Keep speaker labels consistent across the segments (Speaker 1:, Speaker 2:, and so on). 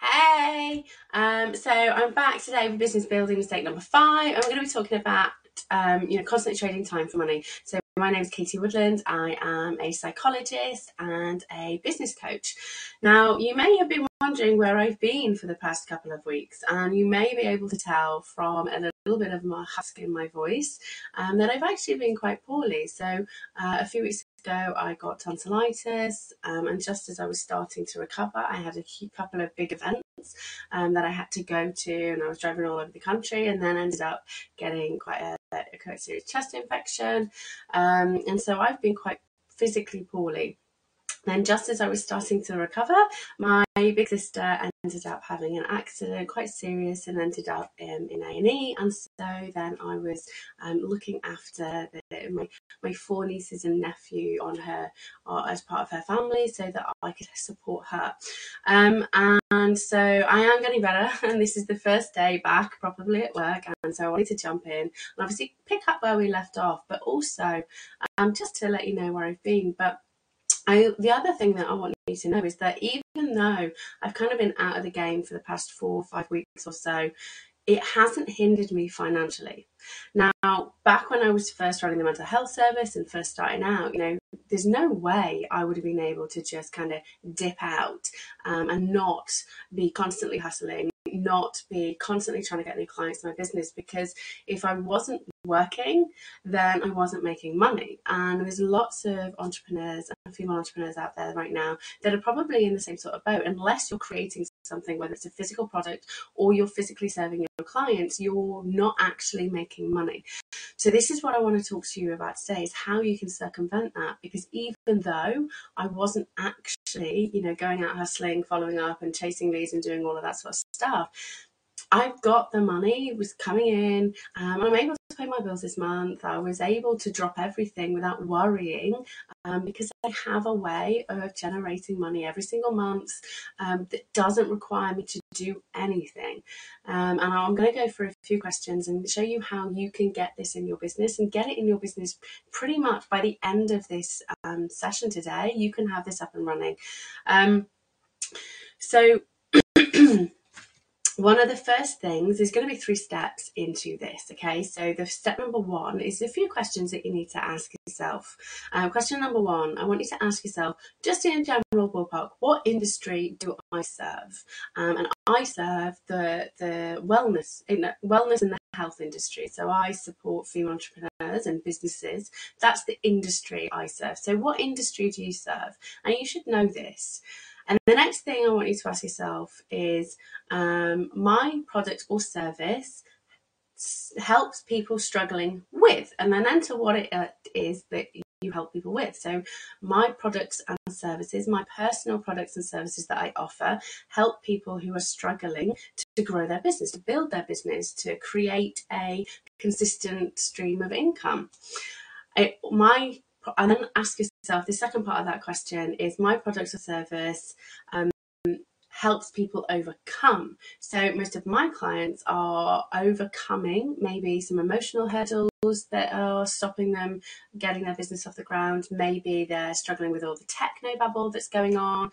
Speaker 1: Hey, um, so I'm back today with business building mistake number five, we're going to be talking about um, you know constantly trading time for money. So my name is Katie Woodland. I am a psychologist and a business coach. Now, you may have been wondering where I've been for the past couple of weeks, and you may be able to tell from a little bit of my husk in my voice um, that I've actually been quite poorly. So, uh, a few weeks ago, I got tonsillitis, um, and just as I was starting to recover, I had a couple of big events um, that I had to go to, and I was driving all over the country, and then ended up getting quite a, a quite serious chest infection, um, and so I've been quite physically poorly. Then, just as I was starting to recover, my big sister ended up having an accident, quite serious, and ended up um, in A and E. And so then I was um, looking after the, my my four nieces and nephew on her uh, as part of her family, so that I could support her. Um, and so I am getting better, and this is the first day back probably at work, and so I wanted to jump in and obviously pick up where we left off, but also um, just to let you know where I've been, but I, the other thing that I want you to know is that even though I've kind of been out of the game for the past four or five weeks or so, it hasn't hindered me financially. Now, back when I was first running the mental health service and first starting out, you know, there's no way I would have been able to just kind of dip out um, and not be constantly hustling, not be constantly trying to get new clients in my business because if I wasn't working, then I wasn't making money. And there's lots of entrepreneurs and female entrepreneurs out there right now that are probably in the same sort of boat. Unless you're creating something, whether it's a physical product or you're physically serving your clients, you're not actually making money. So this is what I want to talk to you about today is how you can circumvent that because even though I wasn't actually, you know, going out hustling, following up and chasing leads and doing all of that sort of stuff, I've got the money, was coming in, um, I'm able pay my bills this month. I was able to drop everything without worrying um, because I have a way of generating money every single month um, that doesn't require me to do anything. Um, and I'm going to go through a few questions and show you how you can get this in your business and get it in your business pretty much by the end of this um, session today. You can have this up and running. Um, so, one of the first things is going to be three steps into this. Okay, so the step number one is a few questions that you need to ask yourself. Um, question number one, I want you to ask yourself, just in general ballpark, what industry do I serve? Um, and I serve the the wellness in wellness in the health industry. So I support female entrepreneurs and businesses. That's the industry I serve. So what industry do you serve? And you should know this. And the next thing I want you to ask yourself is um, my product or service helps people struggling with, and then enter what it uh, is that you help people with. So, my products and services, my personal products and services that I offer, help people who are struggling to, to grow their business, to build their business, to create a consistent stream of income. It, my and then ask yourself the second part of that question is my product or service um, helps people overcome. So most of my clients are overcoming maybe some emotional hurdles that are stopping them getting their business off the ground. Maybe they're struggling with all the techno bubble that's going on.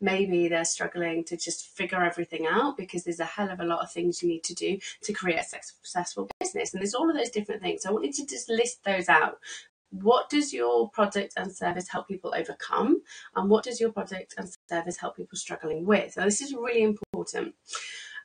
Speaker 1: Maybe they're struggling to just figure everything out because there's a hell of a lot of things you need to do to create a successful business. And there's all of those different things. So I want you to just list those out what does your product and service help people overcome? And what does your product and service help people struggling with? So this is really important.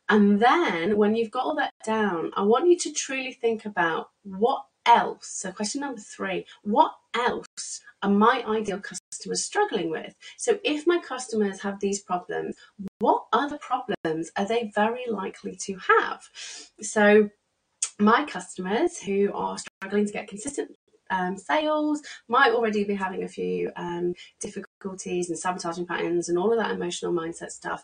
Speaker 1: And then when you've got all that down i want you to truly think about what else so question number three what else are my ideal customers struggling with? So if my customers have these problems what other problems are they very likely to have? So my customers who are struggling to get consistent um, sales, might already be having a few um, difficulties and sabotaging patterns and all of that emotional mindset stuff.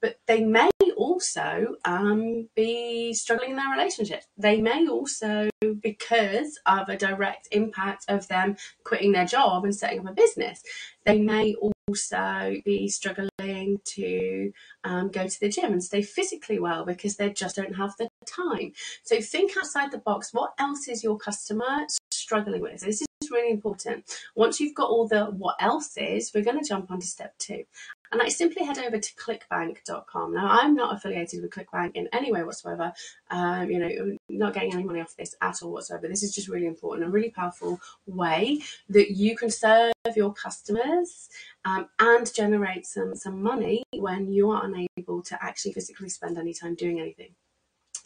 Speaker 1: But they may also um, be struggling in their relationship. They may also, because of a direct impact of them quitting their job and setting up a business, they may also be struggling to um, go to the gym and stay physically well because they just don't have the time. So think outside the box. What else is your customer struggling with. This is is really important. Once you've got all the what else is, we're going to jump on to step two. And I simply head over to clickbank.com. Now, I'm not affiliated with ClickBank in any way whatsoever. Um, you know, not getting any money off this at all whatsoever. This is just really important, a really powerful way that you can serve your customers um, and generate some some money when you are unable to actually physically spend any time doing anything.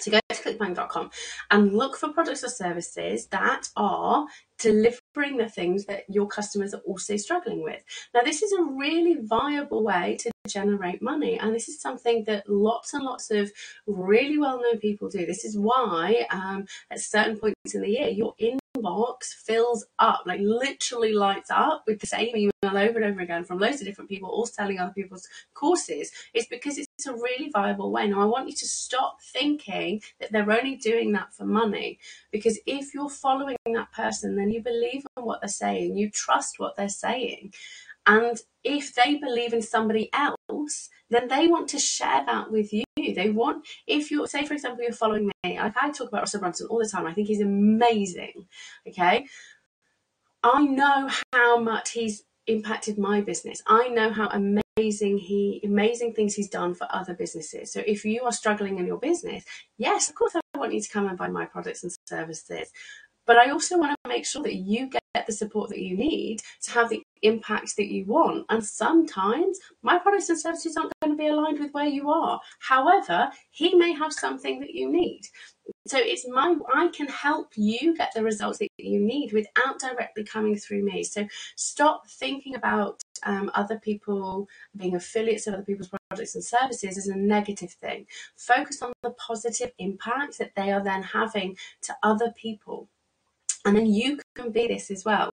Speaker 1: So go to clickbank.com and look for products or services that are delivering the things that your customers are also struggling with. Now, this is a really viable way to generate money, and this is something that lots and lots of really well known people do. This is why, um, at certain points in the year, your inbox fills up, like literally lights up with the same email over and over again from loads of different people, all selling other people's courses. It's because it's a really viable way. Now, I want you to stop thinking that they're only doing that for money, because if you're following that person, then you believe in what they're saying, you trust what they're saying. And if they believe in somebody else, then they want to share that with you. They want, if you say, for example, you're following me, like I talk about Russell Brunson all the time, I think he's amazing. Okay. I know how much he's impacted my business. I know how amazing he amazing things he's done for other businesses. So if you are struggling in your business, yes, of course I want you to come and buy my products and services. But I also want to make sure that you get the support that you need to have the impact that you want. And sometimes my products and services aren't going to be aligned with where you are. However, he may have something that you need. So it's my I can help you get the results that you need without directly coming through me. So stop thinking about um, other people being affiliates of other people's products and services as a negative thing. Focus on the positive impact that they are then having to other people. And then you can be this as well.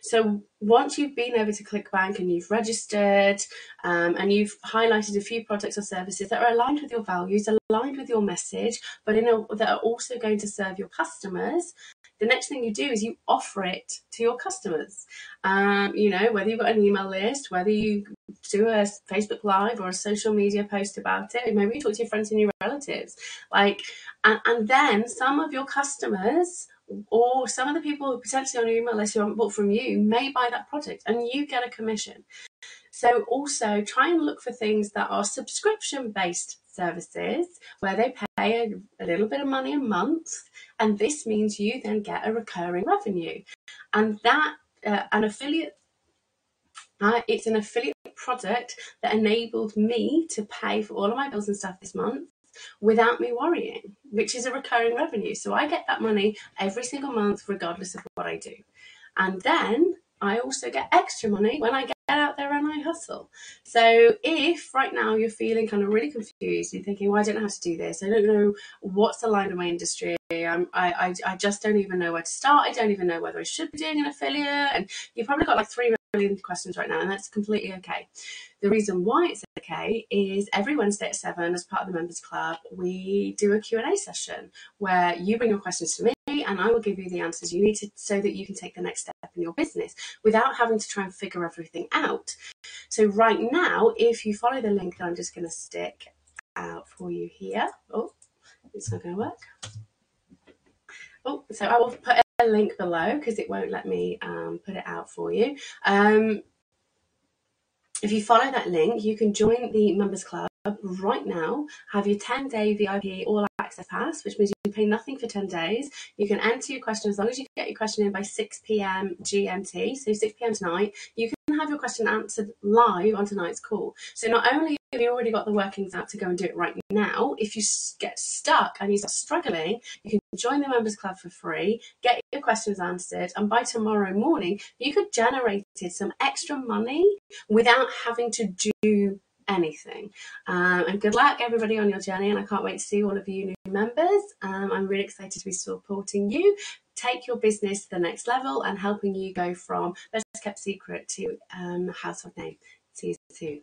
Speaker 1: So once you've been over to ClickBank and you've registered um, and you've highlighted a few products or services that are aligned with your values, aligned with your message, but in a, that are also going to serve your customers, the next thing you do is you offer it to your customers. Um, you know, whether you've got an email list, whether you do a Facebook Live or a social media post about it, maybe you talk to your friends and your relatives. Like, and, and then some of your customers or some of the people who potentially on your email list who haven't bought from you may buy that product and you get a commission. So also try and look for things that are subscription based services where they pay a, a, little bit of money a month and this means you then get a recurring revenue and that uh, an affiliate uh, it's an affiliate product that enabled me to pay for all of my bills and stuff this month without me worrying, which is a recurring revenue. So I get that money every single month, regardless of what I do. And then I also get extra money when I get out there and I hustle. So if right now you're feeling kind of really confused, you're thinking, well, I don't know how to do this. I don't know what's the line of my industry. I'm, I, I, I just don't even know where to start. I don't even know whether I should be doing an affiliate. And you've probably got like three million questions right now, and that's completely okay. The reason why it's okay is every Wednesday at seven, as part of the members club, we do a Q&A session where you bring your questions to me and I will give you the answers you need to, so that you can take the next step in your business without having to try and figure everything out. So right now, if you follow the link that I'm just going to stick out for you here, oh, it's not going to work. Oh, so I will put a link below because it won't let me um, put it out for you. Um, if you follow that link, you can join the members club right now, have your 10 day VIP all access pass, which means you pay nothing for 10 days. You can enter your question as long as you get your question in by 6 pm GMT, so 6 pm tonight. You have your question answered live on tonight's call. So not only have you already got the workings out to go and do it right now, if you get stuck and you start struggling, you can join the members club for free, get your questions answered, and by tomorrow morning, you could generate some extra money without having to do anything. Um, and good luck, everybody, on your journey. And I can't wait to see all of you new members. Um, I'm really excited to be supporting you. Take your business to the next level and helping you go from best kept secret to um, household name. See you soon.